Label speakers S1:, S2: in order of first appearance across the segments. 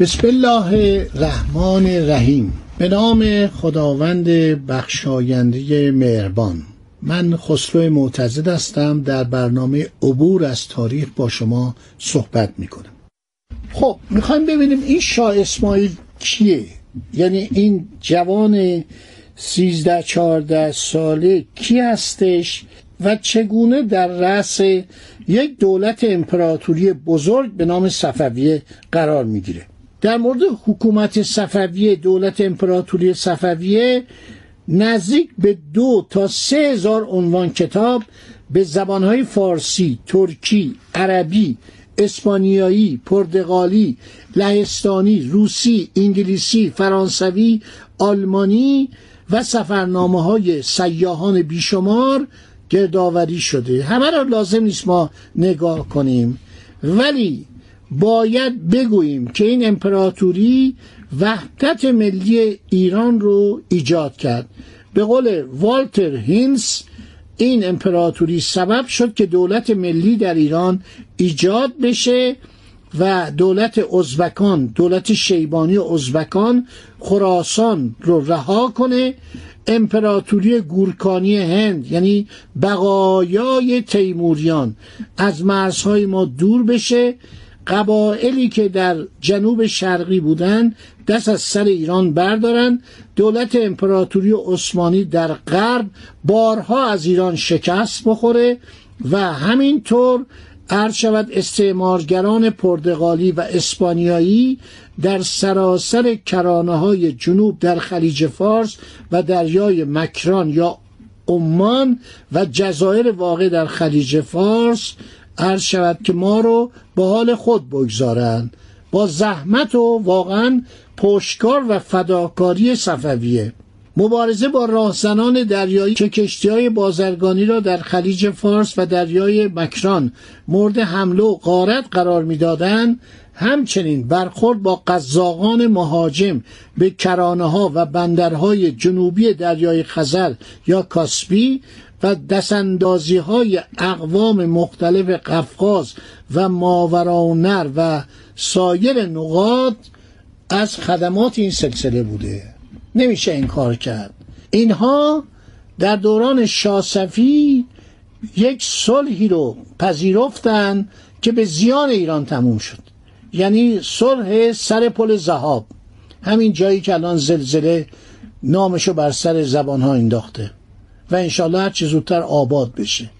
S1: بسم الله الرحمن الرحیم. به نام خداوند بخشاینده مهربان. من خسرو معتزد هستم. در برنامه عبور از تاریخ با شما صحبت می‌کنم. خب می‌خوایم ببینیم این شاه اسماعیل کیه؟ یعنی این جوان سیزده چهارده ساله کی هستش و چگونه در رأس یک دولت امپراتوری بزرگ به نام صفویه قرار می‌گیره؟ در مورد حکومت صفویه دولت امپراتوری صفویه نزدیک به دو تا سه هزار عنوان کتاب به زبانهای فارسی، ترکی، عربی، اسپانیایی، پرتغالی، لهستانی، روسی، انگلیسی، فرانسوی، آلمانی و سفرنامه های سیاهان بیشمار گردآوری شده. همه را لازم نیست ما نگاه کنیم. ولی باید بگوییم که این امپراتوری وحدت ملی ایران رو ایجاد کرد. به قول والتر هینس این امپراتوری سبب شد که دولت ملی در ایران ایجاد بشه و دولت ازبکان دولت شیبانی ازبکان خراسان رو رها کنه. امپراتوری گورکانی هند یعنی بقایای تیموریان از مرزهای ما دور بشه. قبایلی که در جنوب شرقی بودند دست از سر ایران بردارن. دولت امپراتوری عثمانی در غرب بارها از ایران شکست بخوره و همینطور عرض شود استعمارگران پرتغالی و اسپانیایی در سراسر کرانه های جنوب در خلیج فارس و دریای مکران یا عمان و جزایر واقع در خلیج فارس عرض شود که ما رو با حال خود بگذارند. با زحمت و واقعا پشتکار و فداکاری صفویه. مبارزه با راهزنان دریایی که کشتی های بازرگانی را در خلیج فارس و دریای مکران مورد حمله و غارت قرار می‌دادند همچنین برخورد با قزاقان مهاجم به کرانه ها و بندرهای جنوبی دریای خزر یا کاسپی و دستاندازی های اقوام مختلف قفقاز و ماورانر و سایر نقاط از خدمات این سلسله بوده. نمیشه این کار کرد. اینها در دوران شاسفی یک صلحی رو پذیرفتن که به زیان ایران تموم شد. یعنی صلح سر پل زهاب. همین جایی که الان زلزله نامشو بر سر زبانها انداخته. و انشالله هر چه زودتر آباد بشه.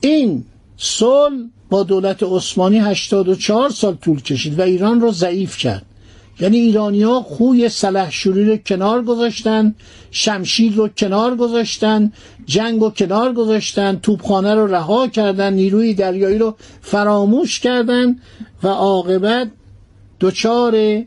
S1: این صلح با دولت عثمانی 84 سال طول کشید و ایران رو ضعیف کرد. یعنی ایرانی ها خوی سلحشوری رو کنار گذاشتن شمشیر رو کنار گذاشتن جنگ رو کنار گذاشتن توپخانه رو رها کردن نیروی دریایی رو فراموش کردن و عاقبت دچار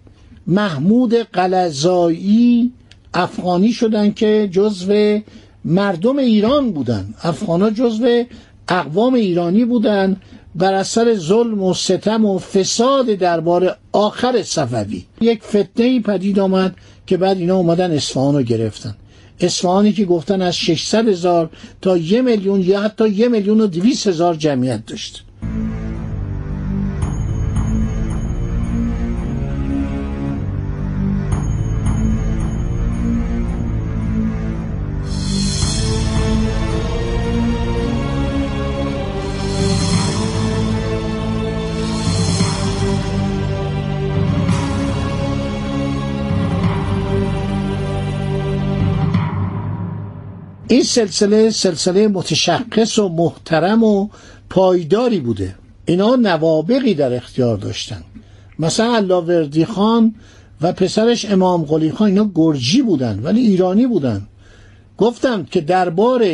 S1: محمود قلزایی افغانی شدن که جزو مردم ایران بودن. افغانا جزو اقوام ایرانی بودن بر اثر ظلم و ستم و فساد دربار آخر صفوی. یک فتنه پدید آمد که بعد اینا اومدن اصفهان رو گرفتن. اصفهانی که گفتن از 600 هزار تا یه میلیون یا حتی یه میلیون و دویست هزار جمعیت داشت. این سلسله سلسله متشخص و محترم و پایداری بوده. اینا نوابقی در اختیار داشتن. مثلا علاوردی خان و پسرش امام قلی خان اینا گرجی بودن ولی ایرانی بودن. گفتم که دربار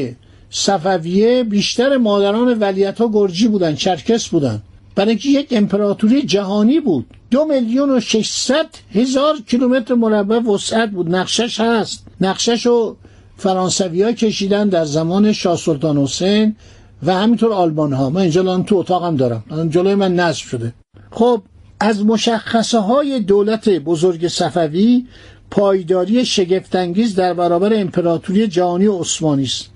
S1: صفویه بیشتر مادران ولیت ها گرجی بودن چرکس بودن. برای اینکه یک امپراتوری جهانی بود. دو میلیون و ششصد هزار کیلومتر مربع وسعت بود. نقشش هست. نقشش رو فرانسوی ها کشیدن در زمان شاه سلطان حسین و همینطور آلمان ها من اینجا الان تو اتاقم دارم. جلوی من نصب شده. خب از مشخصه های دولت بزرگ صفوی پایداری شگفتانگیز در برابر امپراتوری جهانی عثمانی است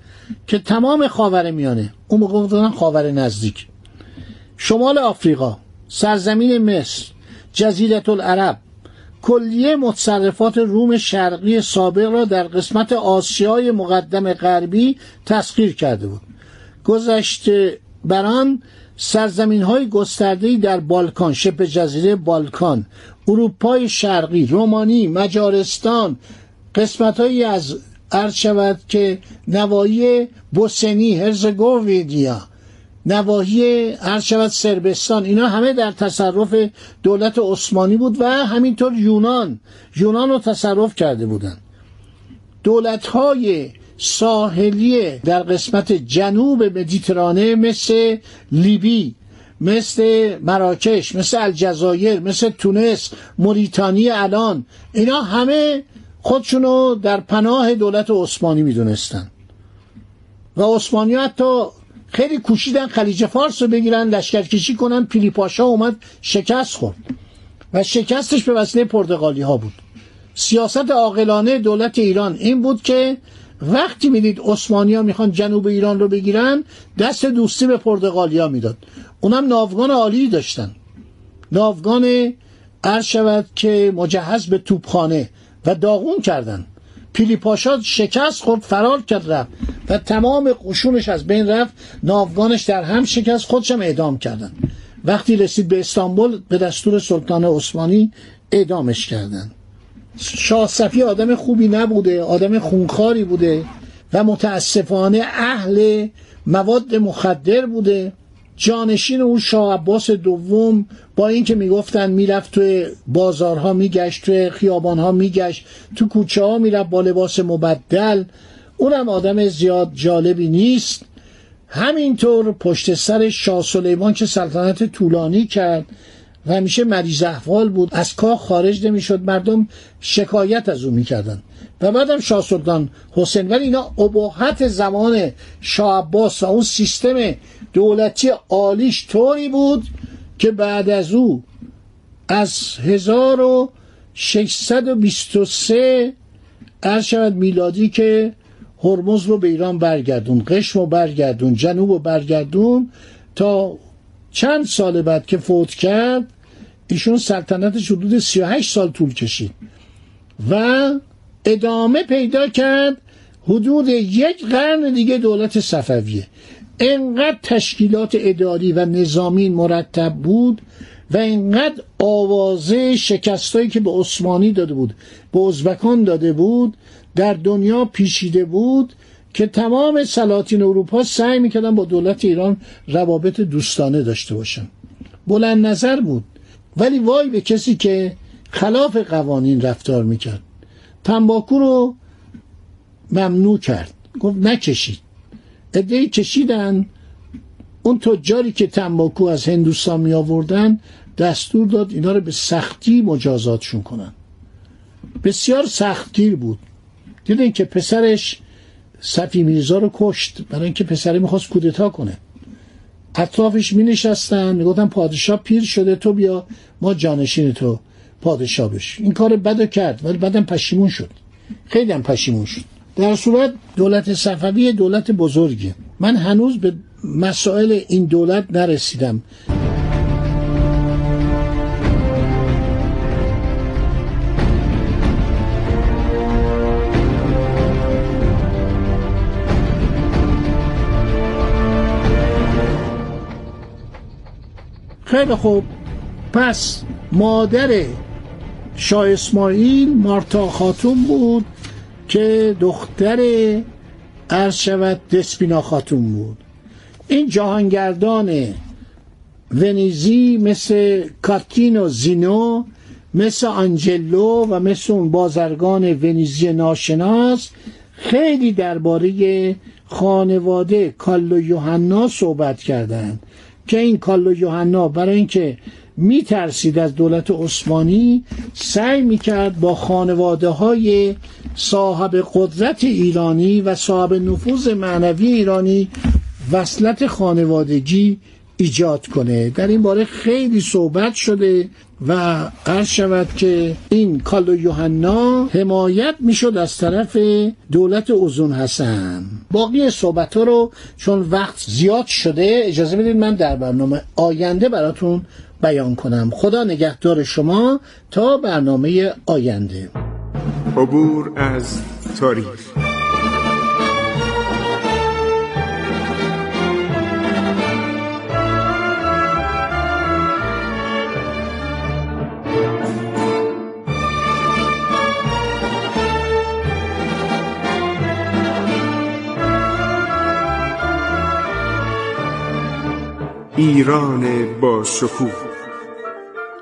S1: که تمام خاور میانه اون موقع بودن خاور نزدیک. شمال آفریقا سرزمین مصر جزیره العرب کلیه متصرفات روم شرقی سابق را در قسمت آسیای مقدم غربی تسخیر کرده بود. گذشته بران سرزمین های گسترده در بالکان شبه جزیره بالکان اروپای شرقی رومانی مجارستان قسمت هایی از عرض شود که نواحی بوسنی هرزگوویدیا نواحی عرض شود سربستان اینا همه در تصرف دولت عثمانی بود و همینطور یونان. یونان رو تصرف کرده بودند دولت های ساحلی در قسمت جنوب مدیترانه مثل لیبی مثل مراکش مثل الجزایر مثل تونس موریتانی الان اینا همه خودشونو در پناه دولت عثمانی می‌دونستن. و عثمانی حتی خیلی کوشیدن خلیج فارس رو بگیرن لشکرکشی کنن پیلی پاشا اومد شکست خورد. و شکستش به وسیله پرتغالی ها بود. سیاست عاقلانه دولت ایران این بود که وقتی می‌دید عثمانی ها می‌خوان جنوب ایران رو بگیرن دست دوستی به پرتغالیا می‌داد. اونم ناوگان عالی داشتن. ناوگان عرض که مجهز به توپخانه و داغون کردن. پیلی پاشا شکست خورد فرار کرد رفت. و تمام قشونش از بین رفت. ناوگانش در هم شکست خودشم اعدام کردن وقتی رسید به استانبول به دستور سلطان عثمانی اعدامش کردن شاه صفی آدم خوبی نبوده آدم خونخاری بوده و متاسفانه اهل مواد مخدر بوده. جانشین اون شاه عباس دوم با اینکه می‌گفتن می‌رفت توی بازارها میگشت توی خیابانها میگشت تو کوچه ها می‌رفت با لباس مبدل. اونم آدم زیاد جالبی نیست. همینطور پشت سر شاه سلیمان که سلطنت طولانی کرد و همیشه مریض احوال بود از کاخ خارج نمی‌شد مردم شکایت از او می‌کردن. و بعدم شاه سلطان حسین. ولی اینا ابهت زمان شاه عباس و اون سیستم دولتی عالیش طوری بود که بعد از او از 1623 عرض شود میلادی که هرمز رو به ایران برگردون قشم رو برگردون جنوب رو برگردون تا چند سال بعد که فوت کرد ایشون سلطنتش حدود 38 سال طول کشید. و ادامه پیدا کرد حدود یک قرن دیگه دولت صفویه. انقدر تشکیلات اداری و نظامی مرتب بود و اینقدر آوازه شکستایی که به عثمانی داده بود به ازبکان داده بود در دنیا پیچیده بود که تمام سلاطین اروپا سعی می‌کردن با دولت ایران روابط دوستانه داشته باشن. بلند نظر بود. ولی وای به کسی که خلاف قوانین رفتار می‌کرد. تنباکو رو ممنوع کرد. گفت نکشید. ادهی کشیدن اون تجاری که تنباکو از هندوستان می آوردن دستور داد اینا رو به سختی مجازاتشون کنن. بسیار سختگیر بود. دیدن که پسرش صفی میرزا رو کشت برای اینکه پسره می‌خواست کودتا کنه. اطرافش می نشستن می‌گفتن پادشاه پیر شده تو بیا ما جانشین تو. پادشاه بش این کار بد کرد ولی بعدم پشیمون شد. خیلی هم پشیمون شد. در صورت دولت صفوی دولت بزرگی من هنوز به مسائل این دولت نرسیدم. خیلی خوب. پس مادر شاه اسماعیل مارتا خاتون بود که دختر عرض شود دسپینا خاتون بود. این جهانگردان ونیزی مثل کاتینو زینو مثل آنجلو و مثل اون بازرگان ونیزی ناشناس خیلی درباره خانواده کالو یوحنا صحبت کردند. که این کالو یوحنا برای اینکه میترسید از دولت عثمانی سعی می‌کرد با خانواده های صاحب قدرت ایرانی و صاحب نفوذ معنوی ایرانی وصلت خانوادگی ایجاد کنه. در این باره خیلی صحبت شده و قرض شود که این کالو یوحنا حمایت می‌شد از طرف دولت اوزون حسن. باقی صحبت ها رو چون وقت زیاد شده اجازه بدید من در برنامه آینده براتون بیان کنم. خدا نگهدار شما تا برنامه آینده.
S2: عبور از تاریخ. ایران با شکوه.